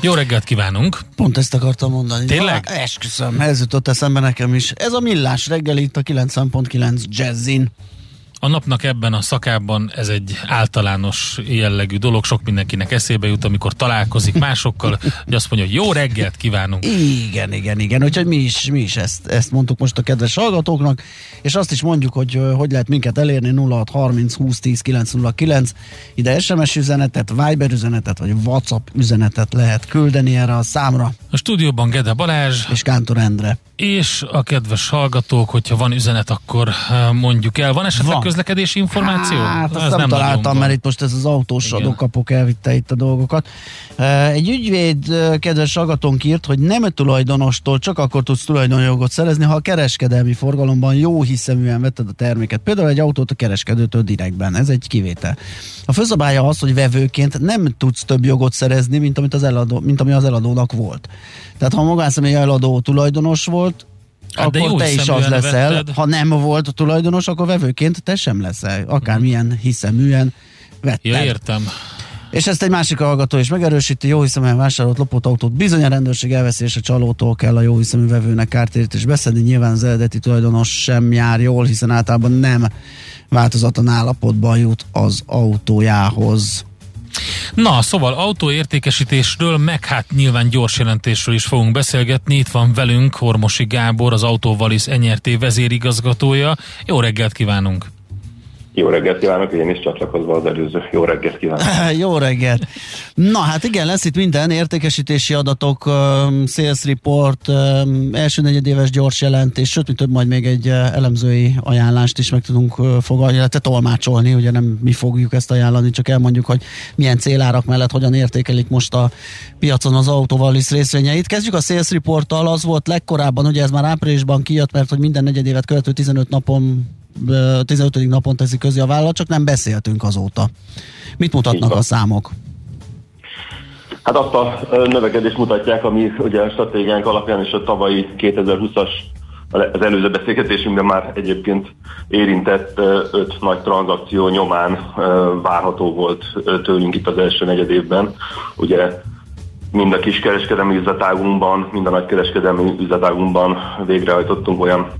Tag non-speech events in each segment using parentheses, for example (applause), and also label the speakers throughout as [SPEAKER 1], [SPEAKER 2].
[SPEAKER 1] Jó reggelt kívánunk!
[SPEAKER 2] Pont ezt akartam mondani.
[SPEAKER 1] Tényleg?
[SPEAKER 2] Ha, esküszöm, ez jutott eszembe nekem is. Ez a millás reggel itt a 90.9 Jazzin.
[SPEAKER 1] A napnak ebben a szakában ez egy általános jellegű dolog, sok mindenkinek eszébe jut, amikor találkozik másokkal, hogy azt mondja, hogy jó reggelt kívánunk.
[SPEAKER 2] Igen, igen, igen. Úgyhogy mi is, mi is ezt, ezt mondtuk most a kedves hallgatóknak, és azt is mondjuk, hogy hogy lehet minket elérni 0630 20 10 909. Ide SMS üzenetet, Viber üzenetet, vagy WhatsApp üzenetet lehet küldeni erre a számra.
[SPEAKER 1] A stúdióban Gede Balázs.
[SPEAKER 2] És Kántor Endre.
[SPEAKER 1] És a kedves hallgatók, hogyha van üzenet, akkor mondjuk el. Van esetleg van. Közlekedési információ?
[SPEAKER 2] Hát azt nem, nem találtam, mert itt most ez az autós Igen. adókapok elvitte itt a dolgokat. Egy ügyvéd kedves hallgatónk írt, hogy nem tulajdonostól csak akkor tudsz tulajdonjogot szerezni, ha a kereskedelmi forgalomban jó hiszeműen vetted a terméket. Például egy autót a kereskedőtől direktben. Ez egy kivétel. A főszabálya az, hogy vevőként nem tudsz több jogot szerezni, mint, amit az eladó, mint ami az eladónak volt. Tehát ha a magánszemély eladó tulajdonos volt, Hát akkor te is az leszel. Vetted. Ha nem volt a tulajdonos, akkor vevőként te sem leszel. Akármilyen hiszeműen vetted.
[SPEAKER 1] Ja, értem.
[SPEAKER 2] És ezt egy másik hallgató is megerősíti, jó hiszeműen vásárolt lopott autót bizony a rendőrség elveszése csalótól kell a jó hiszemű vevőnek kártérítés beszedni, nyilván az eredeti tulajdonos sem jár jól, hiszen általában nem változatlan állapotban jut az autójához.
[SPEAKER 1] Na, szóval autóértékesítésről, meg hát nyilván gyors jelentésről is fogunk beszélgetni. Itt van velünk Hormosi Gábor, az Autóvalis NRT vezérigazgatója. Jó reggelt kívánunk!
[SPEAKER 3] Jó reggelt kívánok, én is csatlakozva az előző. Jó reggelt kívánok. (laughs)
[SPEAKER 2] Jó reggelt. Na hát igen, lesz itt minden, értékesítési adatok, sales report, első negyedéves gyors jelentés, sőt, mi több majd még egy elemzői ajánlást is meg tudunk fogadni, illetve tolmácsolni, ugye nem mi fogjuk ezt ajánlani, csak elmondjuk, hogy milyen célárak mellett hogyan értékelik most a piacon az autóvalis részvényeit. Kezdjük a sales reporttal, az volt legkorábban, ugye ez már áprilisban kijött, mert hogy minden negyedévet követő 15 napon 15. napon teszi közé a vállalat, csak nem beszéltünk azóta. Mit mutatnak a számok?
[SPEAKER 3] Hát azt a növekedést mutatják, ami ugye a stratégiánk alapján és a tavalyi 2020-as az előző beszélgetésünkben már egyébként érintett öt nagy tranzakció nyomán várható volt tőlünk itt az első negyed évben. Ugye mind a kiskereskedelmi üzletágunkban, mind a nagykereskedelmi üzletágunkban végrehajtottunk olyan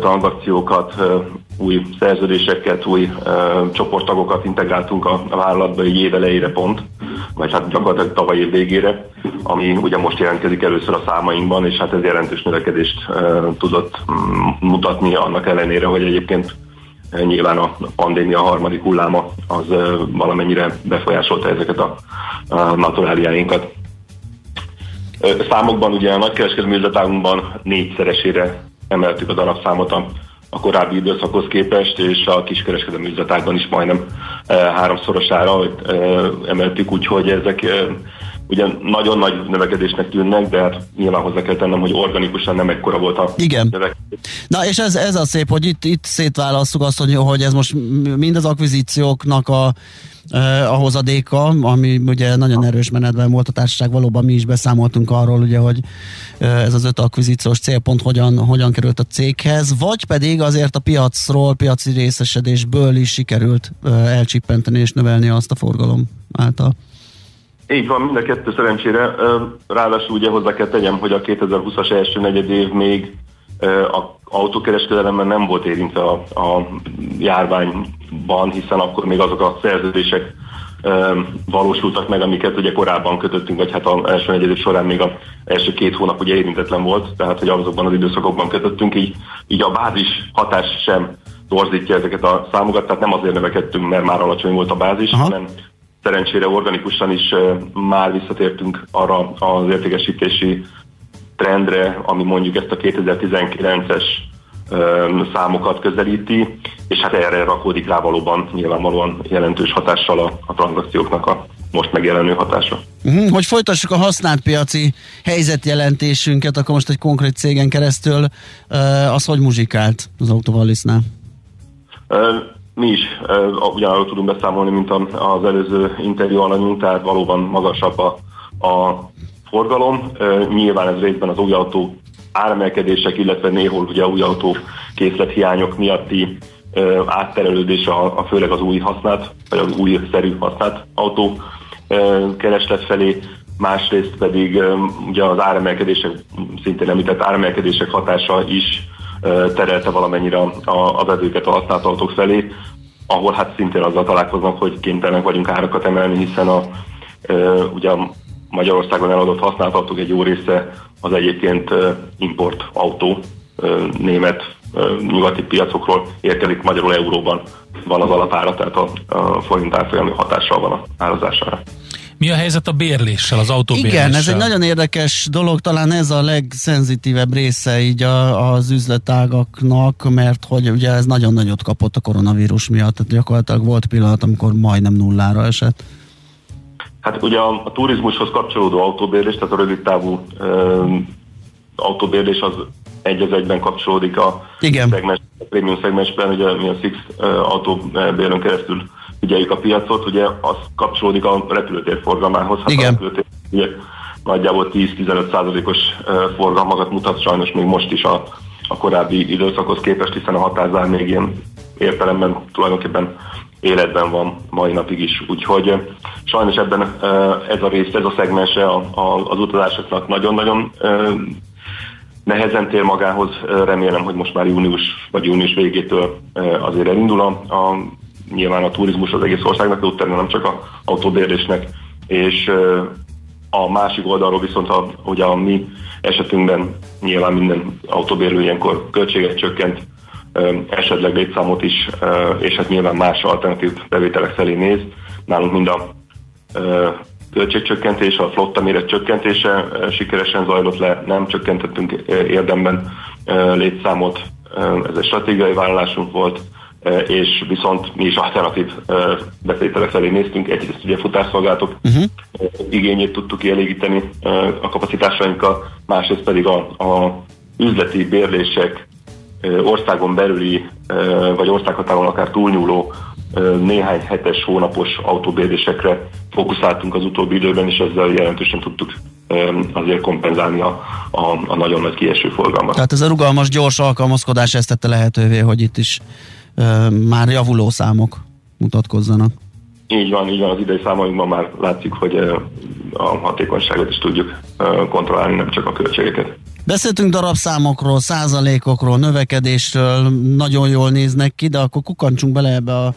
[SPEAKER 3] tranzakciókat, új szerződéseket, új csoporttagokat integráltunk a, vállalatba egy év elejére pont, vagy hát gyakorlatilag tavaly év végére, ami ugye most jelentkezik először a számainkban, és hát ez jelentős növekedést tudott mm, mutatni annak ellenére, hogy egyébként nyilván a pandémia harmadik hulláma az valamennyire befolyásolta ezeket a, a naturáliáinkat. Számokban ugye a nagykereskedelmi üzletágunkban négyszeresére emeltük a darabszámot a, a korábbi időszakhoz képest, és a kiskereskedelmi üzletákban is majdnem e, háromszorosára e, emeltük, úgyhogy ezek e, ugye nagyon nagy növekedésnek tűnnek, de hát nyilván hozzá kell tennem, hogy organikusan nem ekkora volt a
[SPEAKER 2] Igen. növekedés. Na és ez, ez a szép, hogy itt, itt szétválasztjuk azt, hogy, hogy ez most mind az akvizícióknak a a hozadéka, ami ugye nagyon erős menetben volt a társaság, valóban mi is beszámoltunk arról, ugye, hogy ez az öt akvizíciós célpont hogyan, hogyan került a céghez, vagy pedig azért a piacról, piaci részesedésből is sikerült elcsippenteni és növelni azt a forgalom által.
[SPEAKER 3] Így van, mind a kettő szerencsére. Ráadásul ugye hozzá kell tegyem, hogy a 2020-as első negyed év még a autókereskedelemben nem volt érintve a, a járványban, hiszen akkor még azok a szerződések valósultak meg, amiket ugye korábban kötöttünk, vagy hát az első negyed során még az első két hónap ugye érintetlen volt, tehát hogy azokban az időszakokban kötöttünk, így, így a bázis hatás sem torzítja ezeket a számokat, tehát nem azért növekedtünk, mert már alacsony volt a bázis, Aha. hanem szerencsére organikusan is már visszatértünk arra az értékesítési trendre, ami mondjuk ezt a 2019-es számokat közelíti, és hát erre rakódik rá valóban nyilvánvalóan jelentős hatással a, a tranzakcióknak a most megjelenő hatása.
[SPEAKER 2] Uh-huh. Hogy folytassuk a használt piaci helyzetjelentésünket, akkor most egy konkrét cégen keresztül, az hogy muzsikált az Autovalisnál?
[SPEAKER 3] Uh, mi is ugyanarról tudunk beszámolni, mint az előző interjú alanyunk, tehát valóban magasabb a, a forgalom. Nyilván ez részben az új autó áremelkedések, illetve néhol ugye új autó készlethiányok miatti átterelődés a, a főleg az új használt, vagy az új szerű használt autó kereslet felé, másrészt pedig ugye az áremelkedések, szintén említett áremelkedések hatása is terelte valamennyire a, a, vezőket a használt autók felé, ahol hát szintén azzal találkoznak, hogy kénytelenek vagyunk árakat emelni, hiszen a, ugye Magyarországon eladott használt autók egy jó része az egyébként import autó, német, nyugati piacokról érkezik magyarul euróban van az alapára, tehát a, a forint árfolyami hatással van a árazására.
[SPEAKER 1] Mi a helyzet a bérléssel, az autóbérléssel?
[SPEAKER 2] Igen, ez egy nagyon érdekes dolog, talán ez a legszenzitívebb része így a, az üzletágaknak, mert hogy ugye ez nagyon nagyot kapott a koronavírus miatt, tehát gyakorlatilag volt pillanat, amikor majdnem nullára esett.
[SPEAKER 3] Hát ugye a, a turizmushoz kapcsolódó autóbérlés, tehát a rövid távú ö, autóbérlés az egy az egyben kapcsolódik a,
[SPEAKER 2] Igen.
[SPEAKER 3] Szegmens, a prémium szegmensben, ugye mi a Six autóbérlőn keresztül figyeljük a piacot, ugye az kapcsolódik a repülőtér forgalmához. Hát
[SPEAKER 2] Igen.
[SPEAKER 3] A repülőtér, ugye, nagyjából 10-15 százalékos forgalmakat mutat sajnos még most is a, a korábbi időszakhoz képest, hiszen a határzár még ilyen értelemben tulajdonképpen életben van mai napig is. Úgyhogy sajnos ebben ez a rész, ez a szegmense az utazásoknak nagyon-nagyon nehezen tér magához. Remélem, hogy most már június vagy június végétől azért elindul a, a nyilván a turizmus az egész országnak, utána nem csak a autóbérlésnek, és a másik oldalról viszont a, ugye a mi esetünkben nyilván minden autóbérlő ilyenkor költséget csökkent, esetleg létszámot is, és hát nyilván más alternatív bevételek felé néz. Nálunk mind a költségcsökkentés, a flotta méret csökkentése sikeresen zajlott le, nem csökkentettünk érdemben létszámot, ez egy stratégiai vállalásunk volt, és viszont mi is alternatív bevételek felé néztünk, egyrészt ugye futárszolgálatok uh-huh. igényét tudtuk kielégíteni a kapacitásainkkal, másrészt pedig a, a üzleti bérlések országon belüli, vagy országhatáron akár túlnyúló néhány hetes, hónapos autóbérlésekre fókuszáltunk az utóbbi időben, és ezzel jelentősen tudtuk azért kompenzálni a, a, a nagyon nagy kieső forgalmat.
[SPEAKER 2] Tehát ez a rugalmas, gyors alkalmazkodás ezt tette lehetővé, hogy itt is e, már javuló számok mutatkozzanak.
[SPEAKER 3] Így van, így van, az idei számainkban már látszik, hogy a hatékonyságot is tudjuk kontrollálni, nem csak a költségeket.
[SPEAKER 2] Beszéltünk darabszámokról, százalékokról, növekedésről, nagyon jól néznek ki, de akkor kukancsunk bele ebbe a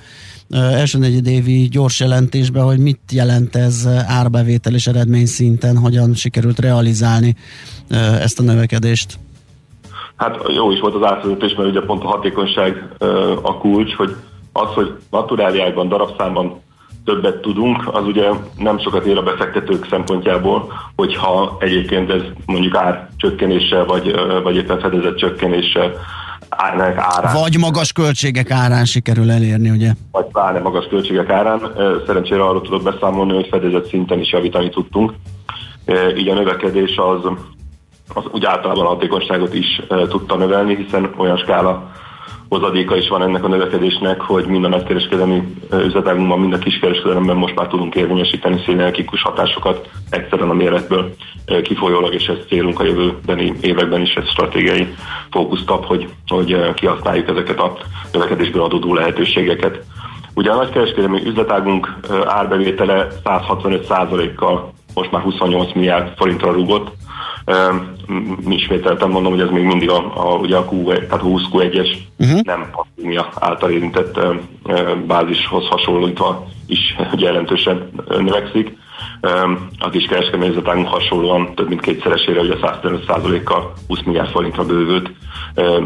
[SPEAKER 2] első negyedévi gyors jelentésbe, hogy mit jelent ez árbevétel és eredmény szinten, hogyan sikerült realizálni ezt a növekedést.
[SPEAKER 3] Hát jó is volt az átvezetés, mert ugye pont a hatékonyság a kulcs, hogy az, hogy naturáliákban, darabszámban többet tudunk, az ugye nem sokat ér a befektetők szempontjából, hogyha egyébként ez mondjuk ár csökkenéssel, vagy, vagy éppen fedezett csökkenéssel
[SPEAKER 2] árán. Vagy magas költségek árán sikerül elérni, ugye?
[SPEAKER 3] Vagy pláne magas költségek árán. Szerencsére arról tudok beszámolni, hogy fedezett szinten is javítani tudtunk. Így a növekedés az, az úgy általában a hatékonyságot is tudta növelni, hiszen olyan skála hozadéka is van ennek a növekedésnek, hogy mind a nagykereskedelmi üzletágunkban, mind a kiskereskedelemben most már tudunk érvényesíteni színeelkikus hatásokat egyszerűen a méretből kifolyólag, és ez célunk a jövőbeni években is, ez stratégiai fókusz kap, hogy, hogy kihasználjuk ezeket a növekedésből adódó lehetőségeket. Ugye a nagykereskedelmi üzletágunk árbevétele 165%-kal most már 28 milliárd forintra rúgott, ismételten mondom, hogy ez még mindig a, a, ugye a, Q, tehát a 20 Q1-es uh-huh. nem pandémia által érintett bázishoz hasonlítva is jelentősen növekszik. A kis kereskedelmi hasonlóan több mint kétszeresére, ugye 115%-kal 20 milliárd forintra bővült.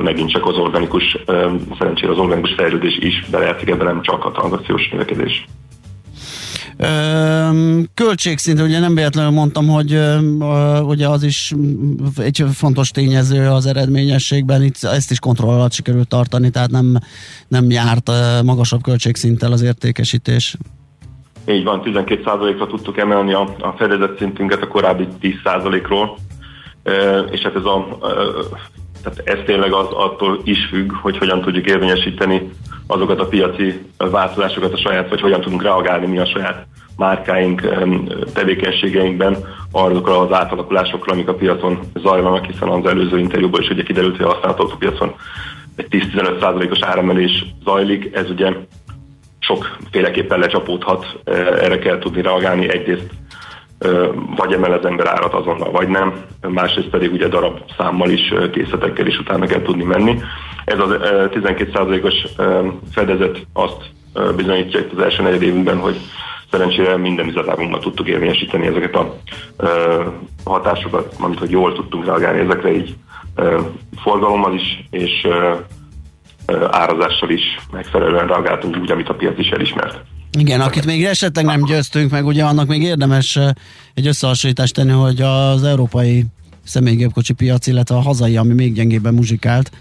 [SPEAKER 3] Megint csak az organikus, szerencsére az organikus fejlődés is belejátszik ebben, nem csak a tranzakciós növekedés.
[SPEAKER 2] Költségszintű, ugye nem véletlenül mondtam, hogy ugye az is egy fontos tényező az eredményességben, itt ezt is kontroll alatt sikerült tartani, tehát nem, nem járt magasabb költségszinttel az értékesítés.
[SPEAKER 3] így van, 12%-ra tudtuk emelni a, a fedezett szintünket a korábbi 10%-ról, és hát ez a tehát ez tényleg az attól is függ, hogy hogyan tudjuk érvényesíteni azokat a piaci változásokat a saját, vagy hogyan tudunk reagálni mi a saját márkáink tevékenységeinkben azokra az átalakulásokra, amik a piacon zajlanak, hiszen az előző interjúban is ugye kiderült, hogy a használható piacon egy 10-15%-os áremelés zajlik, ez ugye sokféleképpen lecsapódhat, erre kell tudni reagálni. Egyrészt vagy emel az ember árat azonnal, vagy nem, másrészt pedig ugye darab számmal is, készletekkel is utána kell tudni menni. Ez az 12%-os fedezet azt bizonyítja itt az első negyed évünkben, hogy szerencsére minden üzletágunkban tudtuk érvényesíteni ezeket a hatásokat, amit hogy jól tudtunk reagálni ezekre így forgalommal is, és árazással is megfelelően reagáltunk úgy, amit a piac is elismert.
[SPEAKER 2] Igen, akit még esetleg nem győztünk meg, ugye annak még érdemes egy összehasonlítást tenni, hogy az európai személygépkocsi piac, illetve a hazai, ami még gyengébben muzsikált,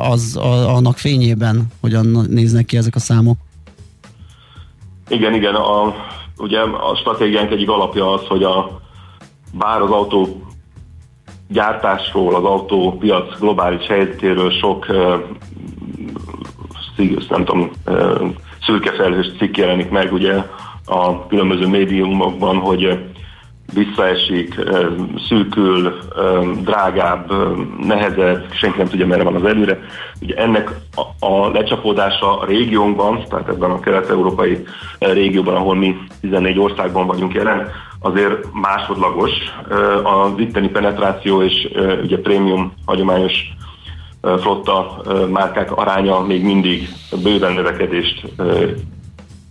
[SPEAKER 2] az a, annak fényében hogyan néznek ki ezek a számok?
[SPEAKER 3] Igen, igen. A, ugye a stratégiánk egyik alapja az, hogy a, bár az autó gyártásról, az autópiac globális helyzetéről sok uh, nem tudom, szürkefelhős cikk jelenik meg ugye a különböző médiumokban, hogy visszaesik, szűkül, drágább, nehezebb, senki nem tudja, merre van az előre. Ugye ennek a, a lecsapódása a régiónkban, tehát ebben a kelet-európai régióban, ahol mi 14 országban vagyunk jelen, azért másodlagos. Az itteni penetráció és ugye prémium hagyományos flotta márkák aránya még mindig bőven növekedést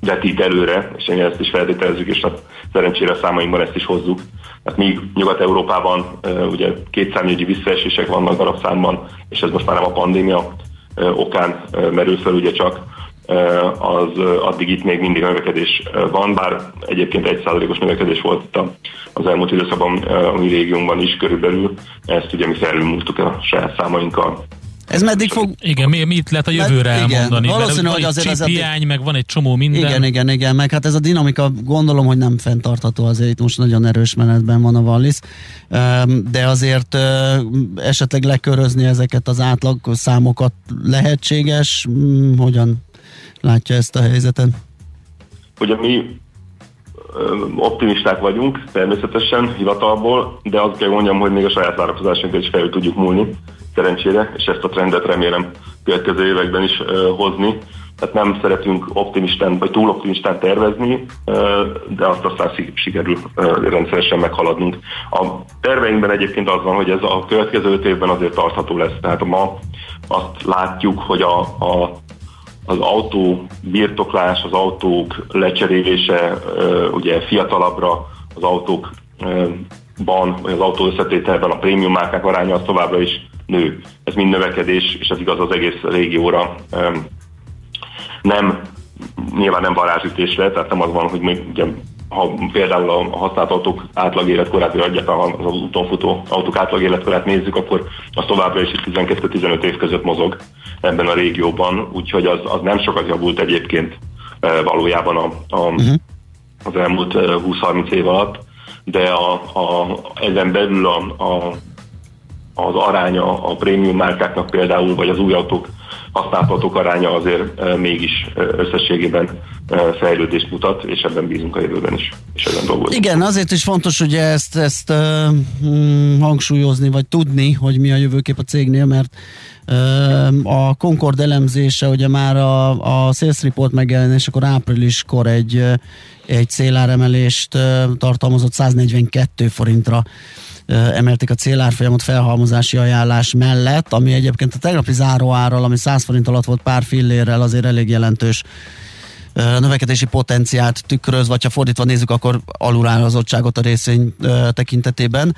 [SPEAKER 3] vetít előre, és én ezt is feltételezzük, és hát szerencsére a számainkban ezt is hozzuk. Hát míg Nyugat-Európában ugye kétszámjegyi visszaesések vannak darabszámban, és ez most már nem a pandémia okán merül fel ugye csak, az addig itt még mindig növekedés van, bár egyébként egy százalékos növekedés volt itt az elmúlt időszakban a mi régiónkban is körülbelül. Ezt ugye mi felülmúltuk a saját számainkkal.
[SPEAKER 2] Ez meddig fog...
[SPEAKER 1] Igen, mi, mit lehet a jövőre Med, elmondani? Igen, valószínű, hogy azért ez a... hiány, meg van egy csomó minden.
[SPEAKER 2] Igen, igen, igen, meg hát ez a dinamika gondolom, hogy nem fenntartható azért, itt most nagyon erős menetben van a Wallis, de azért esetleg lekörözni ezeket az átlag számokat lehetséges, hmm, hogyan látja ezt a helyzetet?
[SPEAKER 3] Ugye mi optimisták vagyunk, természetesen, hivatalból, de azt kell mondjam, hogy még a saját várakozásunkat is fel tudjuk múlni szerencsére, és ezt a trendet remélem következő években is hozni. Tehát nem szeretünk optimistán, vagy túl optimistán tervezni, de azt aztán sikerül uh, rendszeresen meghaladnunk. A terveinkben egyébként az van, hogy ez a következő öt évben azért tartható lesz. Tehát ma azt látjuk, hogy a, a az autó birtoklás, az autók lecserélése ugye fiatalabbra, az autókban, vagy az autó összetételben a prémium márkák aránya az továbbra is nő. Ez mind növekedés, és ez igaz az egész régióra. Nem, nyilván nem varázsütésre, tehát nem az van, hogy még ugye, ha például a használt autók átlag életkorát, vagy egyáltalán az úton futó autók átlag életkorát nézzük, akkor az továbbra is 12-15 év között mozog ebben a régióban, úgyhogy az, az nem sokat javult egyébként valójában a, a, uh-huh. az elmúlt 20-30 év alatt, de a, a, ezen belül a, a az aránya a prémium márkáknak például, vagy az új autók használt autók aránya azért mégis összességében fejlődést mutat, és ebben bízunk a jövőben is, és ezen dolgozunk.
[SPEAKER 2] Igen, azért is fontos ugye ezt, ezt uh, hangsúlyozni, vagy tudni, hogy mi a jövőkép a cégnél, mert a Concord elemzése, ugye már a, a Sales Report megjelenés, akkor ápriliskor egy, egy céláremelést tartalmazott 142 forintra emelték a célárfolyamot felhalmozási ajánlás mellett, ami egyébként a tegnapi záróárral, ami 100 forint alatt volt pár fillérrel, azért elég jelentős növekedési potenciált tükröz, vagy ha fordítva nézzük, akkor alulárazottságot a részvény tekintetében.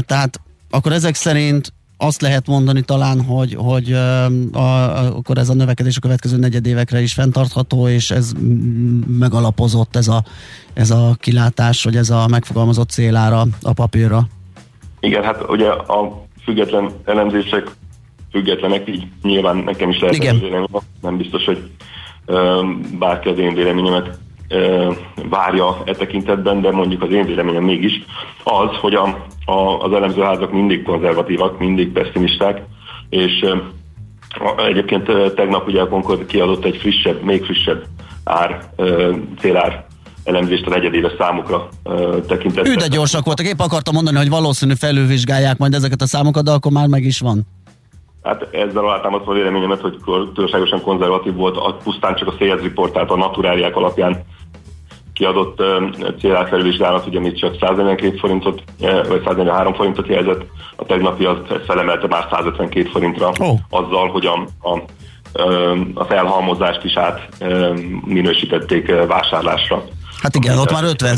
[SPEAKER 2] Tehát akkor ezek szerint azt lehet mondani talán, hogy, hogy a, akkor ez a növekedés a következő negyedévekre is fenntartható, és ez megalapozott ez a, ez a kilátás, hogy ez a megfogalmazott célára a papírra.
[SPEAKER 3] Igen, hát ugye a független elemzések függetlenek, így nyilván nekem is lehet véleményem, nem biztos, hogy bárki az én véleményemet várja e tekintetben, de mondjuk az én véleményem mégis az, hogy a, a, az elemzőházak mindig konzervatívak, mindig pessimisták, és egyébként tegnap ugye a Concord kiadott egy frissebb, még frissebb ár, célár elemzést a negyedéves számukra tekintetben.
[SPEAKER 2] Ő de gyorsak voltak, épp akartam mondani, hogy valószínű felülvizsgálják majd ezeket a számokat, de akkor már meg is van.
[SPEAKER 3] Hát ezzel alátámasztva a véleményemet, hogy túlságosan konzervatív volt, pusztán csak a sales reportát a naturáliák alapján kiadott célátfelvizsgálat, ugye mit csak 142 forintot, vagy 143 forintot jelzett, a tegnapi az felemelte már 152 forintra, oh. azzal, hogy a, a, a felhalmozást is át minősítették vásárlásra.
[SPEAKER 2] Hát igen, ott már 50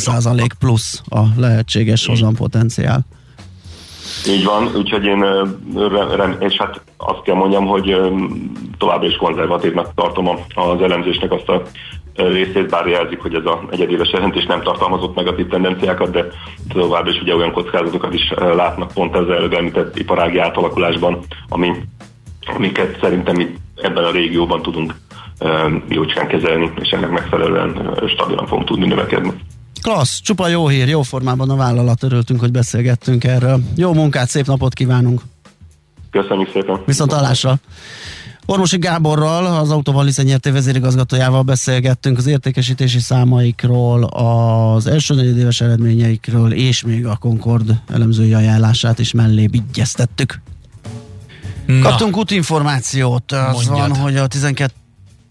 [SPEAKER 2] plusz a lehetséges hozampotenciál.
[SPEAKER 3] Így van, úgyhogy én, rem, és hát azt kell mondjam, hogy továbbra is konzervatívnak tartom az elemzésnek azt a részét, bár jelzik, hogy ez a egyedéves jelentés nem tartalmazott negatív tendenciákat, de továbbra is ugye olyan kockázatokat is látnak pont ezzel említett iparági átalakulásban, ami, amiket szerintem itt ebben a régióban tudunk jócskán kezelni, és ennek megfelelően stabilan fogunk tudni növekedni.
[SPEAKER 2] Klassz, csupa jó hír, jó formában a vállalat, örültünk, hogy beszélgettünk erről. Jó munkát, szép napot kívánunk!
[SPEAKER 3] Köszönjük szépen!
[SPEAKER 2] Viszont hallásra! Orvosi Gáborral, az Autóval nyerté vezérigazgatójával beszélgettünk az értékesítési számaikról, az első negyedéves eredményeikről, és még a Concord elemzői ajánlását is mellé vigyeztettük. Na. Kaptunk útinformációt, az Mondjad. van, hogy a 12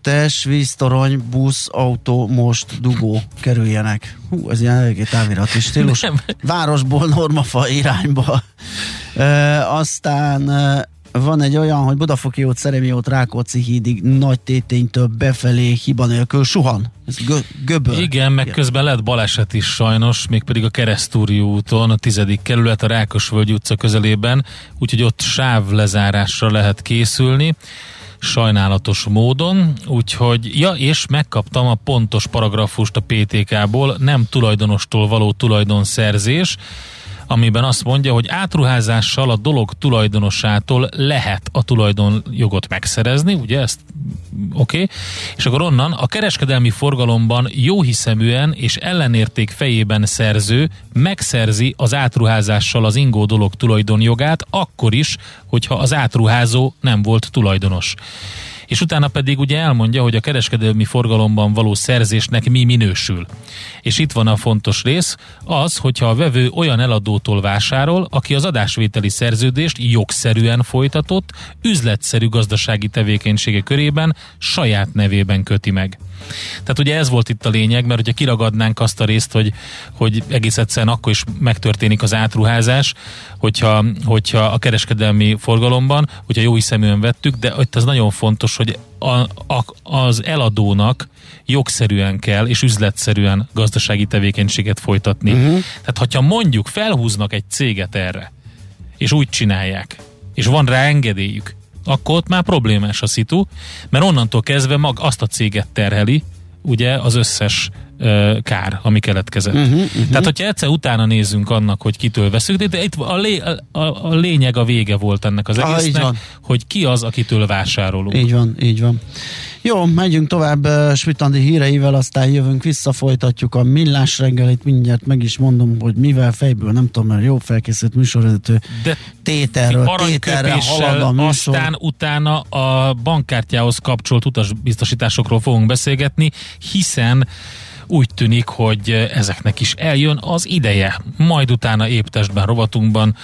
[SPEAKER 2] es víztorony, busz, autó, most, dugó kerüljenek. Hú, ez ilyen eléggé távirati stílus. Nem. Városból Normafa irányba. E, aztán van egy olyan, hogy Budafoki út, Szeremi út, Rákóczi hídig nagy téténytől befelé hiba nélkül suhan. Ez gö- göböl.
[SPEAKER 1] Igen, meg Igen. közben lett baleset is sajnos, mégpedig a Keresztúri úton, a tizedik kerület, a Rákosvölgy utca közelében, úgyhogy ott sáv lezárásra lehet készülni sajnálatos módon, úgyhogy, ja, és megkaptam a pontos paragrafust a PTK-ból, nem tulajdonostól való tulajdonszerzés, amiben azt mondja, hogy átruházással a dolog tulajdonosától lehet a tulajdonjogot megszerezni, ugye ezt oké, okay. és akkor onnan a kereskedelmi forgalomban jóhiszeműen és ellenérték fejében szerző megszerzi az átruházással az ingó dolog tulajdonjogát, akkor is, hogyha az átruházó nem volt tulajdonos és utána pedig ugye elmondja, hogy a kereskedelmi forgalomban való szerzésnek mi minősül. És itt van a fontos rész, az, hogyha a vevő olyan eladótól vásárol, aki az adásvételi szerződést jogszerűen folytatott, üzletszerű gazdasági tevékenysége körében saját nevében köti meg. Tehát ugye ez volt itt a lényeg, mert hogyha kiragadnánk azt a részt, hogy, hogy egész egyszerűen akkor is megtörténik az átruházás, hogyha, hogyha a kereskedelmi forgalomban, hogyha jó hiszeműen vettük, de itt az nagyon fontos, hogy a, a, az eladónak jogszerűen kell és üzletszerűen gazdasági tevékenységet folytatni. Uh-huh. Tehát, hogyha mondjuk felhúznak egy céget erre, és úgy csinálják, és van rá engedélyük, akkor ott már problémás a szitu, mert onnantól kezdve mag azt a céget terheli, ugye az összes kár, ami keletkezett. Uh-huh, uh-huh. Tehát, hogyha egyszer utána nézzünk annak, hogy kitől veszünk, de, itt a, lé, a, a lényeg, a vége volt ennek az ah, egésznek, hogy ki az, akitől vásárolunk.
[SPEAKER 2] Így van, így van. Jó, megyünk tovább Svitandi híreivel, aztán jövünk vissza, folytatjuk a millás reggelit, mindjárt meg is mondom, hogy mivel fejből, nem tudom, mert jó felkészült műsorvezető De tételről, tételre halad a műsor.
[SPEAKER 1] Aztán utána a bankkártyához kapcsolt utasbiztosításokról fogunk beszélgetni, hiszen úgy tűnik, hogy ezeknek is eljön az ideje. Majd utána épp testben, rovatunkban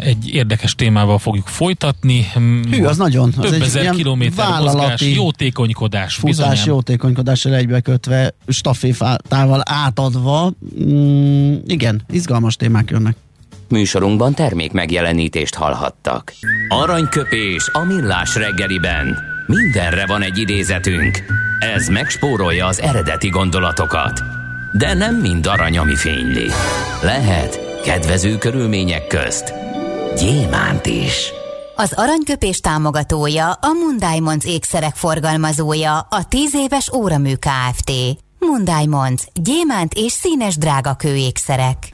[SPEAKER 1] egy érdekes témával fogjuk folytatni.
[SPEAKER 2] Hű, az nagyon.
[SPEAKER 1] Több
[SPEAKER 2] az
[SPEAKER 1] ezer kilométer mozgás, jótékonykodás.
[SPEAKER 2] Futás bizonyán. jótékonykodással egybekötve, stafétával átadva. Mm, igen, izgalmas témák jönnek.
[SPEAKER 4] Műsorunkban termék megjelenítést hallhattak. Aranyköpés a millás reggeliben. Mindenre van egy idézetünk. Ez megspórolja az eredeti gondolatokat. De nem mind arany, ami fényli. Lehet kedvező körülmények közt gyémánt is.
[SPEAKER 5] Az aranyköpés támogatója a Mundiamonds ékszerek forgalmazója, a 10 éves óramű Kft. Mundiamonds gyémánt és színes drága kőékszerek.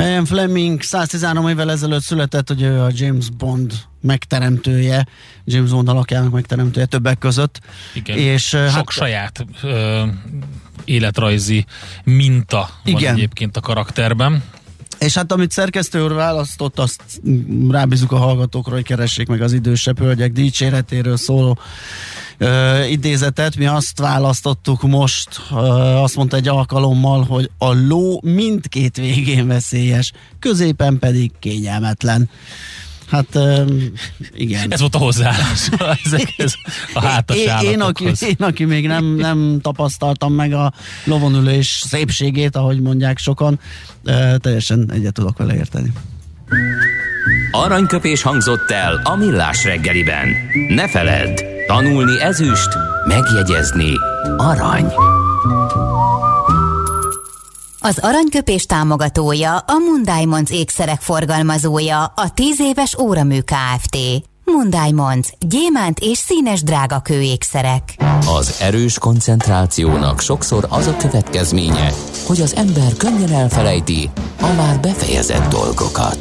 [SPEAKER 2] Ian Fleming 113 évvel ezelőtt született, hogy ő a James Bond megteremtője, James Bond alakjának megteremtője többek között.
[SPEAKER 1] Igen, és, sok hát, saját ö, életrajzi minta igen. van egyébként a karakterben.
[SPEAKER 2] És hát amit szerkesztő úr választott, azt rábízunk a hallgatókra, hogy keressék meg az idősebb hölgyek dicséretéről szóló ö, idézetet. Mi azt választottuk most, ö, azt mondta egy alkalommal, hogy a ló mindkét végén veszélyes, középen pedig kényelmetlen. Hát igen.
[SPEAKER 1] Ez volt a hozzáállás. (laughs) ez a hátas
[SPEAKER 2] én, én, aki, én, aki még nem, nem tapasztaltam meg a lovonülés szépségét, ahogy mondják sokan, teljesen egyet tudok vele érteni.
[SPEAKER 4] Aranyköpés hangzott el a millás reggeliben. Ne feledd, tanulni ezüst, megjegyezni arany.
[SPEAKER 5] Az aranyköpés támogatója a Mundiamonds ékszerek forgalmazója, a 10 éves óramű Kft. Mundiamonds. Gyémánt és színes drágakő ékszerek.
[SPEAKER 4] Az erős koncentrációnak sokszor az a következménye, hogy az ember könnyen elfelejti a már befejezett dolgokat.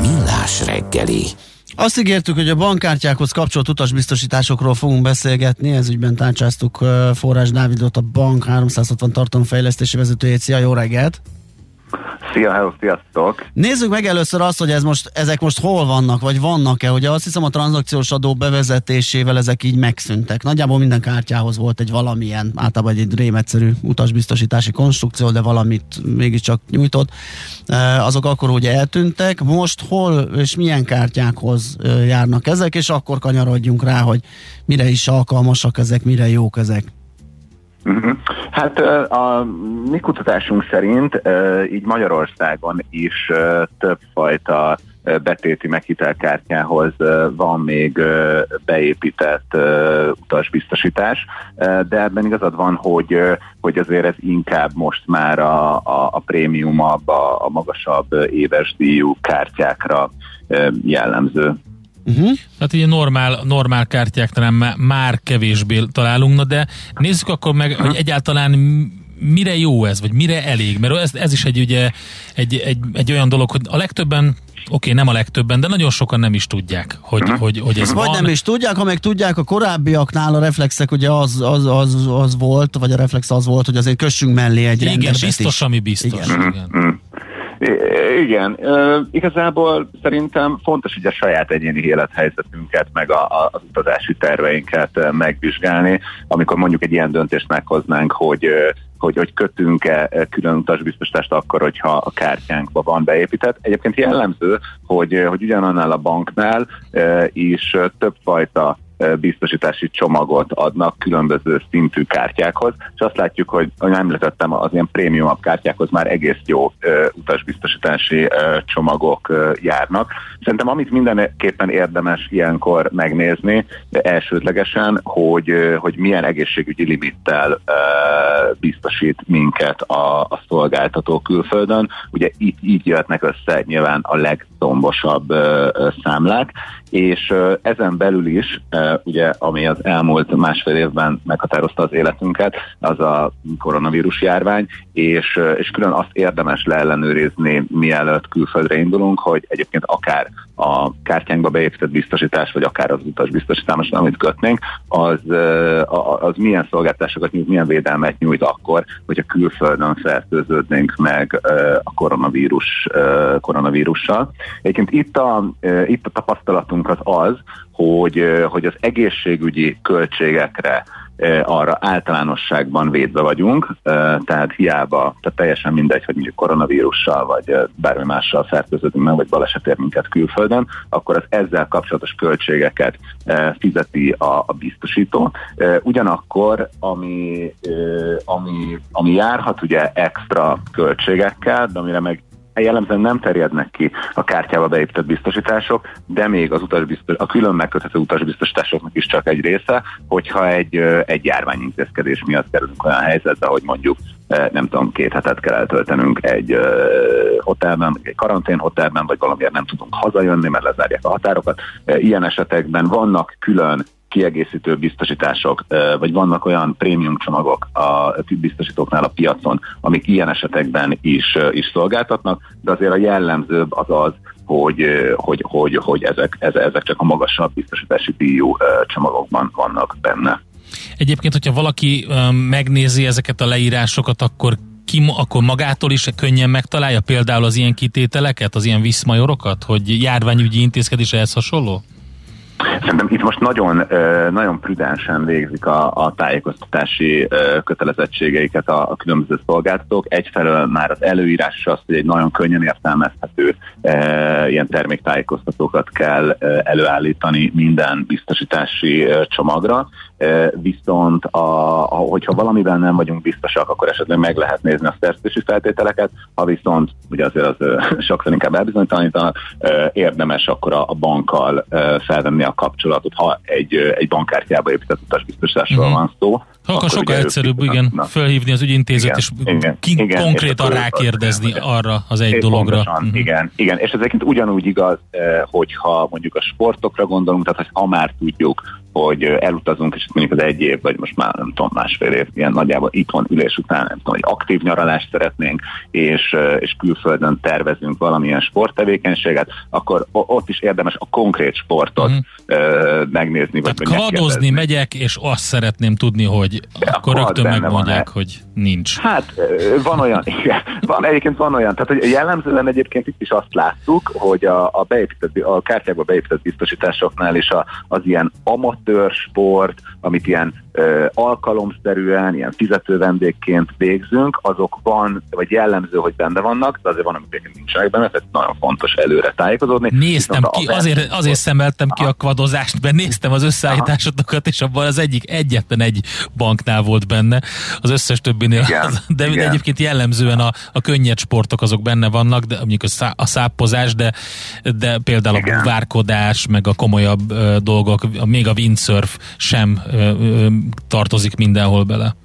[SPEAKER 4] Millás reggeli.
[SPEAKER 2] Azt ígértük, hogy a bankkártyákhoz kapcsolt utasbiztosításokról fogunk beszélgetni, ez ügyben tárcsáztuk Forrás Dávidot, a bank 360 tartalomfejlesztési vezetőjét. Szia, jó reggelt!
[SPEAKER 6] Szia, hello, sziasztok!
[SPEAKER 2] Nézzük meg először azt, hogy ez most, ezek most hol vannak, vagy vannak-e. Ugye azt hiszem a tranzakciós adó bevezetésével ezek így megszűntek. Nagyjából minden kártyához volt egy valamilyen, általában egy rémegyszerű utasbiztosítási konstrukció, de valamit mégiscsak nyújtott. Azok akkor ugye eltűntek. Most hol és milyen kártyákhoz járnak ezek, és akkor kanyarodjunk rá, hogy mire is alkalmasak ezek, mire jók ezek.
[SPEAKER 6] Uh-huh. Hát a mi kutatásunk szerint így Magyarországon is többfajta betéti meghitelkártyához van még beépített utasbiztosítás, de ebben igazad van, hogy, hogy azért ez inkább most már a, a, a prémiumabb, a, a magasabb éves díjú kártyákra jellemző.
[SPEAKER 1] Uh-huh. Tehát ilyen normál, normál kártyák talán már kevésbé találunk, na de nézzük akkor meg, uh-huh. hogy egyáltalán mire jó ez, vagy mire elég, mert ez, ez is egy, ugye, egy, egy, egy olyan dolog, hogy a legtöbben oké, okay, nem a legtöbben, de nagyon sokan nem is tudják, hogy, uh-huh. hogy, hogy ez
[SPEAKER 2] vagy
[SPEAKER 1] van.
[SPEAKER 2] nem is tudják, ha meg tudják, a korábbiaknál a reflexek ugye az, az, az, az volt, vagy a reflex az volt, hogy azért kössünk mellé egy
[SPEAKER 1] Igen, biztos, is. ami biztos. Igen. Igen.
[SPEAKER 6] Igen, igazából szerintem fontos hogy a saját egyéni élethelyzetünket, meg a, a, az utazási terveinket megvizsgálni, amikor mondjuk egy ilyen döntést meghoznánk, hogy hogy, hogy kötünk-e külön utasbiztosítást akkor, hogyha a kártyánkba van beépített. Egyébként jellemző, hogy, hogy ugyanannál a banknál is többfajta biztosítási csomagot adnak különböző szintű kártyákhoz, és azt látjuk, hogy, említettem, az ilyen prémium kártyákhoz már egész jó utasbiztosítási csomagok járnak. Szerintem amit mindenképpen érdemes ilyenkor megnézni, de elsődlegesen, hogy, hogy milyen egészségügyi limittel biztosít minket a, a szolgáltató külföldön. Ugye itt így jöhetnek össze nyilván a legtombosabb uh, számlák, és ezen belül is ugye, ami az elmúlt másfél évben meghatározta az életünket, az a koronavírus járvány, és, és külön azt érdemes leellenőrizni, mielőtt külföldre indulunk, hogy egyébként akár a kártyánkba beépített biztosítás, vagy akár az utas biztosítás, amit kötnénk, az, az milyen szolgáltatásokat nyújt, milyen védelmet nyújt akkor, hogyha külföldön fertőződnénk meg a koronavírus, koronavírussal. Egyébként itt a, itt a tapasztalatunk az az, hogy, hogy az egészségügyi költségekre arra általánosságban védve vagyunk, tehát hiába, tehát teljesen mindegy, hogy mondjuk koronavírussal vagy bármi mással fertőződünk meg, vagy baleset ér minket külföldön, akkor az ezzel kapcsolatos költségeket fizeti a, a biztosító. Ugyanakkor, ami, ami, ami járhat ugye extra költségekkel, de amire meg jellemzően nem terjednek ki a kártyába beépített biztosítások, de még az utasbiztos, a külön megköthető utasbiztosításoknak is csak egy része, hogyha egy, egy járványintézkedés miatt kerülünk olyan helyzetbe, hogy mondjuk nem tudom, két hetet kell eltöltenünk egy hotelben, vagy egy karantén hotelben, vagy valamiért nem tudunk hazajönni, mert lezárják a határokat. Ilyen esetekben vannak külön kiegészítő biztosítások, vagy vannak olyan prémium csomagok a biztosítóknál a piacon, amik ilyen esetekben is, is szolgáltatnak, de azért a jellemzőbb az az, hogy, hogy, hogy, hogy ezek, ezek csak a magasabb biztosítási díjú csomagokban vannak benne.
[SPEAKER 1] Egyébként, hogyha valaki megnézi ezeket a leírásokat, akkor ki, akkor magától is könnyen megtalálja például az ilyen kitételeket, az ilyen viszmajorokat, hogy járványügyi intézkedés ehhez hasonló?
[SPEAKER 6] Szerintem itt most nagyon, nagyon prudensen végzik a, a tájékoztatási kötelezettségeiket a, a különböző szolgáltatók. Egyfelől már az előírás is az, hogy egy nagyon könnyen értelmezhető ilyen terméktájékoztatókat kell előállítani minden biztosítási csomagra, viszont a, a, hogyha valamiben nem vagyunk biztosak, akkor esetleg meg lehet nézni a szerződési feltételeket, ha viszont, ugye azért az (laughs) sokszor inkább elbizonytalanítanak, érdemes akkor a, a bankkal felvenni a kapcsolatot, ha egy, egy bankkártyába épített utasbiztosításról uh-huh. van szó.
[SPEAKER 1] Akkor, akkor sokkal egyszerűbb, igen, na. felhívni az ügyintézet, igen, és igen, ki, igen, konkrétan rákérdezni az, arra az egy dologra.
[SPEAKER 6] Pontosan, uh-huh. Igen, igen, és ez egyébként ugyanúgy igaz, hogyha mondjuk a sportokra gondolunk, tehát ha már tudjuk, hogy elutazunk, és mondjuk az egy év, vagy most már nem tudom, másfél év, ilyen nagyjából itthon ülés után, nem tudom, hogy aktív nyaralást szeretnénk, és, és külföldön tervezünk valamilyen sporttevékenységet, akkor ott is érdemes a konkrét sportot uh-huh. megnézni.
[SPEAKER 1] Tehát vagy kvadozni megyek, és azt szeretném tudni, hogy De akkor rögtön megmondják, van hogy nincs.
[SPEAKER 6] Hát van olyan, (laughs) igen, van, egyébként van olyan, tehát hogy jellemzően egyébként itt is azt láttuk, hogy a, a, beépített, a kártyákba beépített biztosításoknál is a, az ilyen amat sport, amit ilyen alkalomszerűen, ilyen fizető vendégként végzünk, azok van, vagy jellemző, hogy benne vannak, de azért van, amik nincsenek benne, tehát nagyon fontos előre tájékozódni.
[SPEAKER 1] Néztem ki, azért, azért szemeltem ki a kvadozást, mert néztem az összeállításokat, és abban az egyik egyetlen egy banknál volt benne, az összes többinél. Igen, (laughs) de igen. egyébként jellemzően a, a könnyed sportok azok benne vannak, de mondjuk a, szá, a száppozás, de, de például igen. a buvárkodás, meg a komolyabb uh, dolgok, még a windsurf sem uh, uh, tartozik mindenhol bele.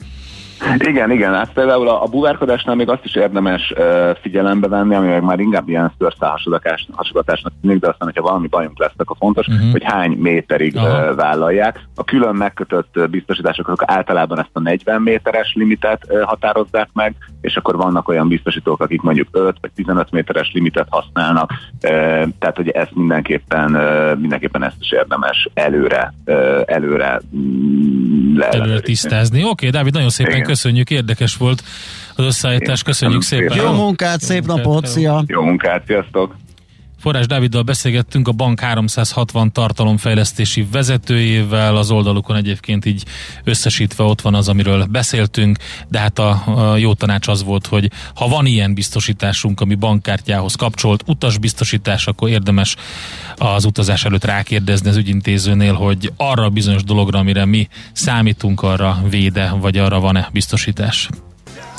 [SPEAKER 6] Igen, igen, hát például a, a buvárkodásnál még azt is érdemes uh, figyelembe venni, ami meg már inkább ilyen szőrszálhasogatásnak tűnik, de aztán, hogyha valami bajunk lesz, akkor fontos, uh-huh. hogy hány méterig uh, vállalják. A külön megkötött biztosítások azok általában ezt a 40 méteres limitet uh, határozzák meg, és akkor vannak olyan biztosítók, akik mondjuk 5 vagy 15 méteres limitet használnak, uh, tehát hogy ezt mindenképpen, uh, mindenképpen ezt is érdemes előre, uh, előre,
[SPEAKER 1] mm, előre tisztázni. Oké, okay, Dávid, nagyon szépen Igen köszönjük, érdekes volt az összeállítás, köszönjük szépen.
[SPEAKER 2] Jó munkát, szép Jó napot, szia!
[SPEAKER 6] Jó munkát, sziasztok!
[SPEAKER 1] Forrás Dáviddal beszélgettünk a Bank 360 tartalomfejlesztési vezetőjével, az oldalukon egyébként így összesítve ott van az, amiről beszéltünk, de hát a, a jó tanács az volt, hogy ha van ilyen biztosításunk, ami bankkártyához kapcsolt utasbiztosítás, akkor érdemes az utazás előtt rákérdezni az ügyintézőnél, hogy arra a bizonyos dologra, amire mi számítunk, arra véde, vagy arra van-e biztosítás.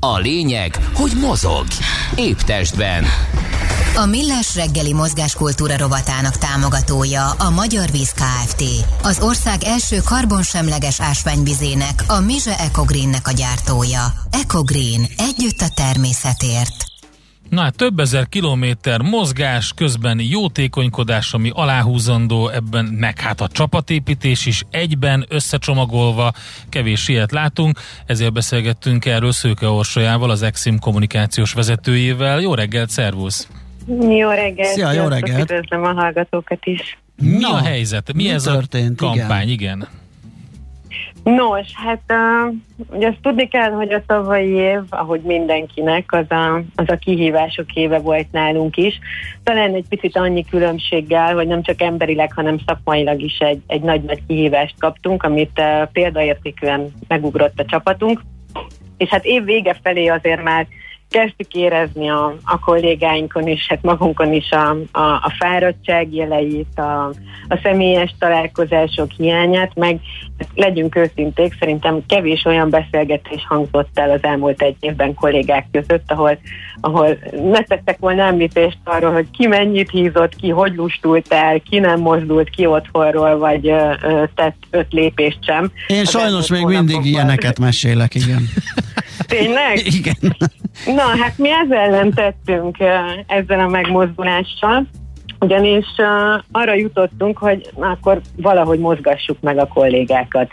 [SPEAKER 4] A lényeg, hogy mozog. Épp testben.
[SPEAKER 5] A Millás reggeli mozgáskultúra rovatának támogatója a Magyar Víz Kft. Az ország első karbonsemleges ásványvizének, a Mize Ecogreennek a gyártója. Ecogreen. Együtt a természetért.
[SPEAKER 1] Na hát több ezer kilométer mozgás, közben jótékonykodás, ami aláhúzandó, ebben meg hát a csapatépítés is egyben összecsomagolva, kevés ilyet látunk, ezért beszélgettünk erről Szőke Orsolyával, az Exim kommunikációs vezetőjével. Jó reggelt, szervusz!
[SPEAKER 7] Jó reggelt!
[SPEAKER 2] Szia, jó reggelt!
[SPEAKER 7] Üdvözlöm a hallgatókat is!
[SPEAKER 1] Mi Na, a helyzet? Mi, mi ez történt? a kampány? Igen. igen.
[SPEAKER 7] Nos, hát uh, ugye azt tudni kell, hogy a tavalyi év, ahogy mindenkinek, az a, az a kihívások éve volt nálunk is. Talán egy picit annyi különbséggel, hogy nem csak emberileg, hanem szakmailag is egy, egy nagy-nagy kihívást kaptunk, amit uh, példaértékűen megugrott a csapatunk. És hát év vége felé azért már kezdtük érezni a, a kollégáinkon is, hát magunkon is a, a, a fáradtság jeleit, a, a személyes találkozások hiányát, meg hát legyünk őszinték, szerintem kevés olyan beszélgetés hangzott el az elmúlt egy évben kollégák között, ahol, ahol ne tettek volna említést arról, hogy ki mennyit hízott, ki hogy lustult el, ki nem mozdult ki otthonról, vagy ö, ö, tett öt lépést sem.
[SPEAKER 2] Én sajnos még mindig ilyeneket mesélek, igen. (laughs)
[SPEAKER 7] Tényleg?
[SPEAKER 2] Igen.
[SPEAKER 7] Na, hát mi ezzel ellen tettünk ezzel a megmozdulással, ugyanis uh, arra jutottunk, hogy akkor valahogy mozgassuk meg a kollégákat.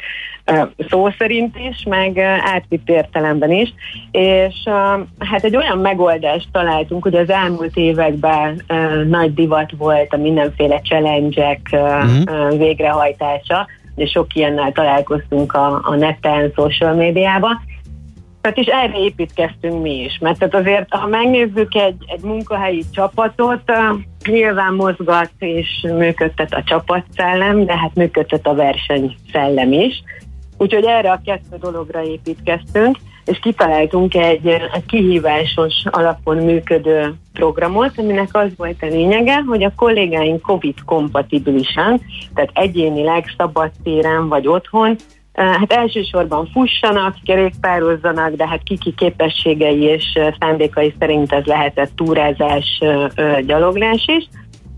[SPEAKER 7] Uh, szó szerint is, meg uh, átvitt értelemben is, és uh, hát egy olyan megoldást találtunk, hogy az elmúlt években uh, nagy divat volt a mindenféle challenge-ek uh, uh-huh. uh, végrehajtása, és sok ilyennel találkoztunk a, a neten, social médiában, tehát is erre építkeztünk mi is, mert tehát azért, ha megnézzük egy, egy munkahelyi csapatot, nyilván mozgat és működtet a csapatszellem, de hát működtet a versenyszellem is. Úgyhogy erre a kettő dologra építkeztünk, és kitaláltunk egy, egy kihívásos alapon működő programot, aminek az volt a lényege, hogy a kollégáink COVID-kompatibilisen, tehát egyénileg szabadtéren vagy otthon Hát elsősorban fussanak, kerékpározzanak, de hát kiki képességei és szándékai szerint ez lehetett túrázás, gyaloglás is.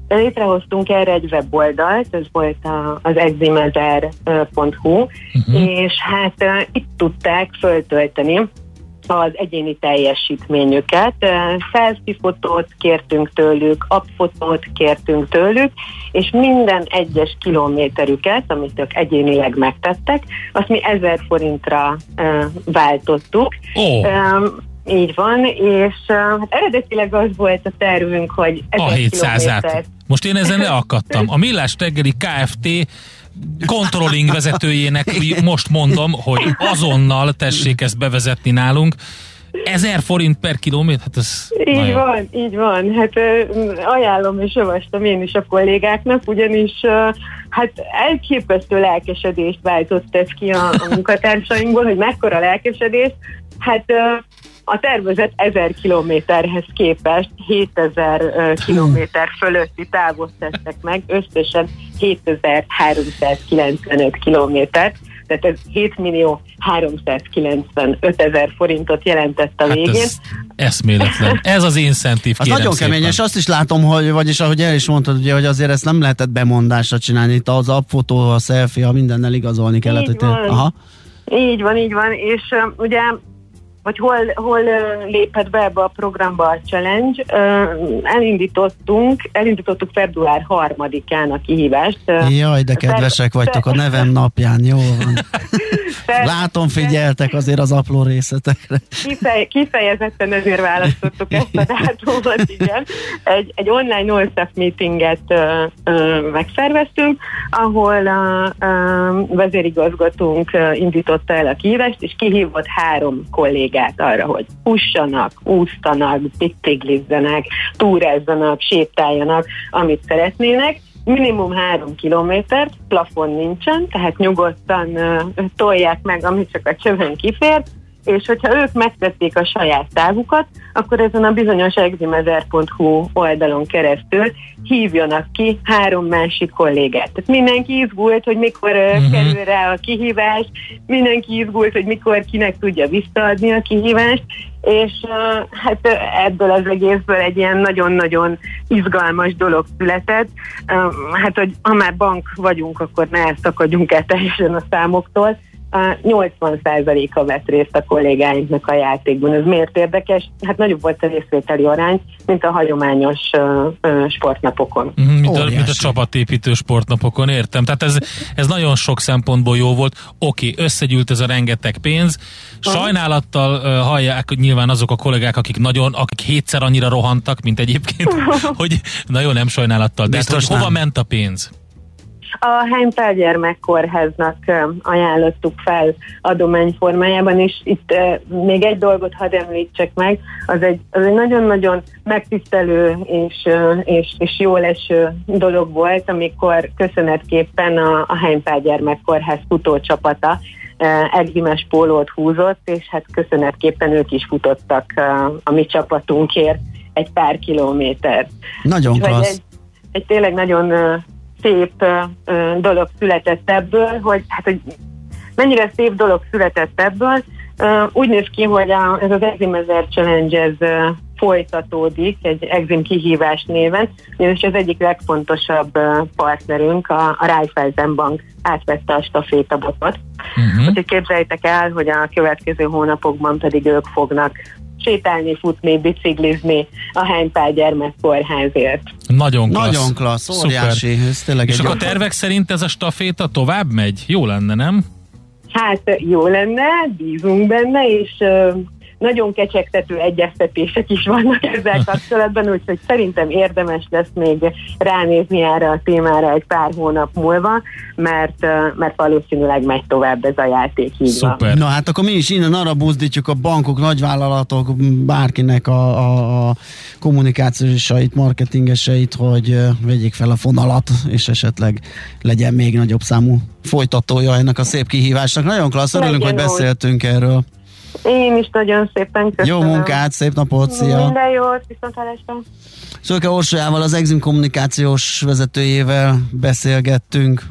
[SPEAKER 7] Létrehoztunk erre egy weboldalt, ez volt a, az eximezer.hu, uh-huh. és hát itt tudták föltölteni az egyéni teljesítményüket. Selfie fotót kértünk tőlük, appfotót kértünk tőlük, és minden egyes kilométerüket, amit ők egyénileg megtettek, azt mi ezer forintra váltottuk.
[SPEAKER 1] Oh.
[SPEAKER 7] Így van, és hát eredetileg az volt a tervünk, hogy
[SPEAKER 1] a 700-át. Most én ezen leakadtam. A Millás reggeli Kft controlling vezetőjének most mondom, hogy azonnal tessék ezt bevezetni nálunk. Ezer forint per kilométer? Hát ez
[SPEAKER 7] így nagyon. van, így van. Hát ajánlom és javastam én is a kollégáknak, ugyanis hát elképesztő lelkesedést váltott ez ki a, a munkatársainkból, hogy mekkora lelkesedés. Hát a tervezett 1000 kilométerhez képest 7000 kilométer fölötti távot tettek meg, összesen 7395 kilométert, tehát ez 7 millió 395 ezer forintot jelentett a hát végén. Ez
[SPEAKER 1] eszméletlen. Ez az incentív,
[SPEAKER 2] Az nagyon szépen. kemény, és azt is látom, hogy, vagyis ahogy el is mondtad, ugye, hogy azért ezt nem lehetett bemondásra csinálni, itt az appfotó, a selfie, a mindennel igazolni kellett.
[SPEAKER 7] Így van. Aha. Így van, így van, és uh, ugye hogy hol, hol léphet be ebbe a programba a challenge. Elindítottunk, elindítottuk február 3-án a kihívást.
[SPEAKER 2] Jaj, de kedvesek vagytok a nevem napján, jó van. Látom, figyeltek azért az apró részletekre.
[SPEAKER 7] Kifej, kifejezetten ezért választottuk ezt a dátumot, igen. Egy, egy online WhatsApp meetinget ö, ö, megszerveztünk, ahol a, a vezérigazgatónk indította el a kihívást, és kihívott három kollégát magát arra, hogy fussanak, úsztanak, biciklizzenek, túrázzanak, sétáljanak, amit szeretnének, minimum három kilométert, plafon nincsen, tehát nyugodtan uh, tolják meg, amit csak a csövön kifér, és hogyha ők megtették a saját távukat, akkor ezen a bizonyos eximezer.hu oldalon keresztül hívjanak ki három másik kollégát. Tehát mindenki izgult, hogy mikor uh-huh. kerül rá a kihívás, mindenki izgult, hogy mikor kinek tudja visszaadni a kihívást, és uh, hát ebből az egészből egy ilyen nagyon-nagyon izgalmas dolog született. Uh, hát, hogy ha már bank vagyunk, akkor ne szakadjunk el teljesen a számoktól, 80%-a vett részt a kollégáinknak a játékban. Ez miért érdekes? Hát nagyobb volt a részvételi arány, mint a hagyományos uh, uh, sportnapokon.
[SPEAKER 1] Mm, mint, a, mint a csapatépítő sportnapokon, értem. Tehát ez, ez nagyon sok szempontból jó volt. Oké, okay, összegyűlt ez a rengeteg pénz. Sajnálattal uh, hallják nyilván azok a kollégák, akik nagyon, akik hétszer annyira rohantak, mint egyébként, (laughs) hogy nagyon nem sajnálattal. De hát, hogy hova ment a pénz?
[SPEAKER 7] A Heimpel gyermekkórháznak ajánlottuk fel adomány formájában, és itt még egy dolgot hadd említsek meg, az egy, az egy nagyon-nagyon megtisztelő és, és, és jó leső dolog volt, amikor köszönetképpen a, a Heimpel gyermekkórház futócsapata egzimes pólót húzott, és hát köszönetképpen ők is futottak a mi csapatunkért egy pár kilométert.
[SPEAKER 2] Nagyon klassz. Egy,
[SPEAKER 7] egy tényleg nagyon szép dolog született ebből, hogy hát, hogy mennyire szép dolog született ebből. Úgy néz ki, hogy a, ez az Exim 1000 Challenge ez folytatódik egy Exim kihívás néven, és az egyik legfontosabb partnerünk, a, a Raiffeisen Bank átvette a stafétabotot. Uh-huh. Úgyhogy képzeljétek el, hogy a következő hónapokban pedig ők fognak sétálni, futni, biciklizni a Hánypál gyermekkórházért.
[SPEAKER 1] Nagyon klassz.
[SPEAKER 2] Nagyon klassz, óriási. Ez tényleg
[SPEAKER 1] És akkor a tervek szerint ez a staféta tovább megy? Jó lenne, nem?
[SPEAKER 7] Hát jó lenne, bízunk benne, és nagyon kecsegtető egyeztetések is vannak ezzel (laughs) kapcsolatban, úgyhogy szerintem érdemes lesz még ránézni erre a témára egy pár hónap múlva, mert, mert valószínűleg megy tovább ez a játék így
[SPEAKER 1] Szuper. van.
[SPEAKER 2] Na hát akkor mi is innen arra buzdítjuk a bankok, nagyvállalatok, bárkinek a, a, a kommunikációsait, marketingeseit, hogy vegyék fel a fonalat, és esetleg legyen még nagyobb számú folytatója ennek a szép kihívásnak. Nagyon klassz, örülünk, hogy beszéltünk erről.
[SPEAKER 7] Én is nagyon szépen köszönöm.
[SPEAKER 2] Jó munkát, szép napot, szia!
[SPEAKER 7] Minden jót, viszontlátásra!
[SPEAKER 2] Szölke Orsolyával, az Exim kommunikációs vezetőjével beszélgettünk.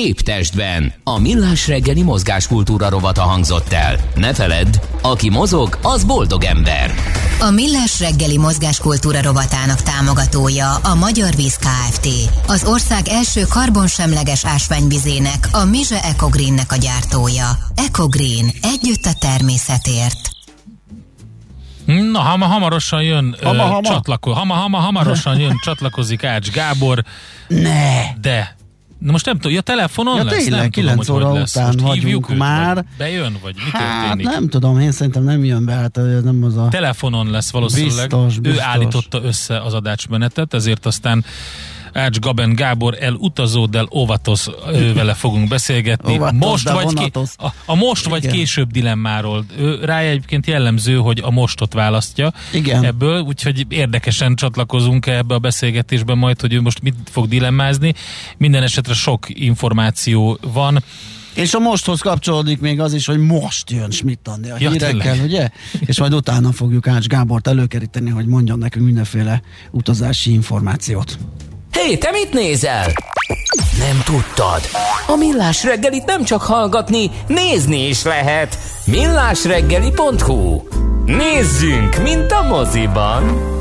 [SPEAKER 4] Épp testben. A millás reggeli mozgáskultúra rovata hangzott el. Ne feledd, aki mozog, az boldog ember.
[SPEAKER 5] A millás reggeli mozgáskultúra rovatának támogatója a Magyar Víz Kft. Az ország első karbonsemleges ásványvizének, a Mize Ecogreennek a gyártója. Ecogreen. Együtt a természetért.
[SPEAKER 1] Na, hama, hamarosan jön hama, ö, hama. Csatlako, hama, hama, hamarosan jön, (laughs) csatlakozik Ács Gábor.
[SPEAKER 2] Ne!
[SPEAKER 1] De Na most nem tudom, ja telefonon ja, lesz?
[SPEAKER 2] Tényleg,
[SPEAKER 1] nem
[SPEAKER 2] 9
[SPEAKER 1] tudom,
[SPEAKER 2] óra
[SPEAKER 1] hogy
[SPEAKER 2] után
[SPEAKER 1] most
[SPEAKER 2] vagyunk
[SPEAKER 1] őt,
[SPEAKER 2] már.
[SPEAKER 1] Vagy bejön, vagy mi
[SPEAKER 2] hát,
[SPEAKER 1] történik?
[SPEAKER 2] nem tudom, én szerintem nem jön be, hát nem az a...
[SPEAKER 1] Telefonon lesz valószínűleg.
[SPEAKER 2] Biztos, biztos.
[SPEAKER 1] Ő állította össze az adásmenetet, ezért aztán Ács Gaben Gábor el utazó, del óvatos, vele fogunk beszélgetni.
[SPEAKER 2] Óvatos,
[SPEAKER 1] most vagy ké, a, a most Igen. vagy később dilemmáról. Ő, rá egyébként jellemző, hogy a mostot választja
[SPEAKER 2] Igen.
[SPEAKER 1] ebből, úgyhogy érdekesen csatlakozunk ebbe a beszélgetésbe majd, hogy ő most mit fog dilemmázni. Minden esetre sok információ van.
[SPEAKER 2] És a mosthoz kapcsolódik még az is, hogy most jön Schmidt a
[SPEAKER 1] Ja,
[SPEAKER 2] hírekkel,
[SPEAKER 1] tényleg.
[SPEAKER 2] ugye? És majd utána fogjuk Ács Gábort előkeríteni, hogy mondjon nekünk mindenféle utazási információt.
[SPEAKER 4] Hé, te mit nézel? Nem tudtad? A Millás reggelit nem csak hallgatni, nézni is lehet. Millásreggeli.hu Nézzünk, mint a moziban!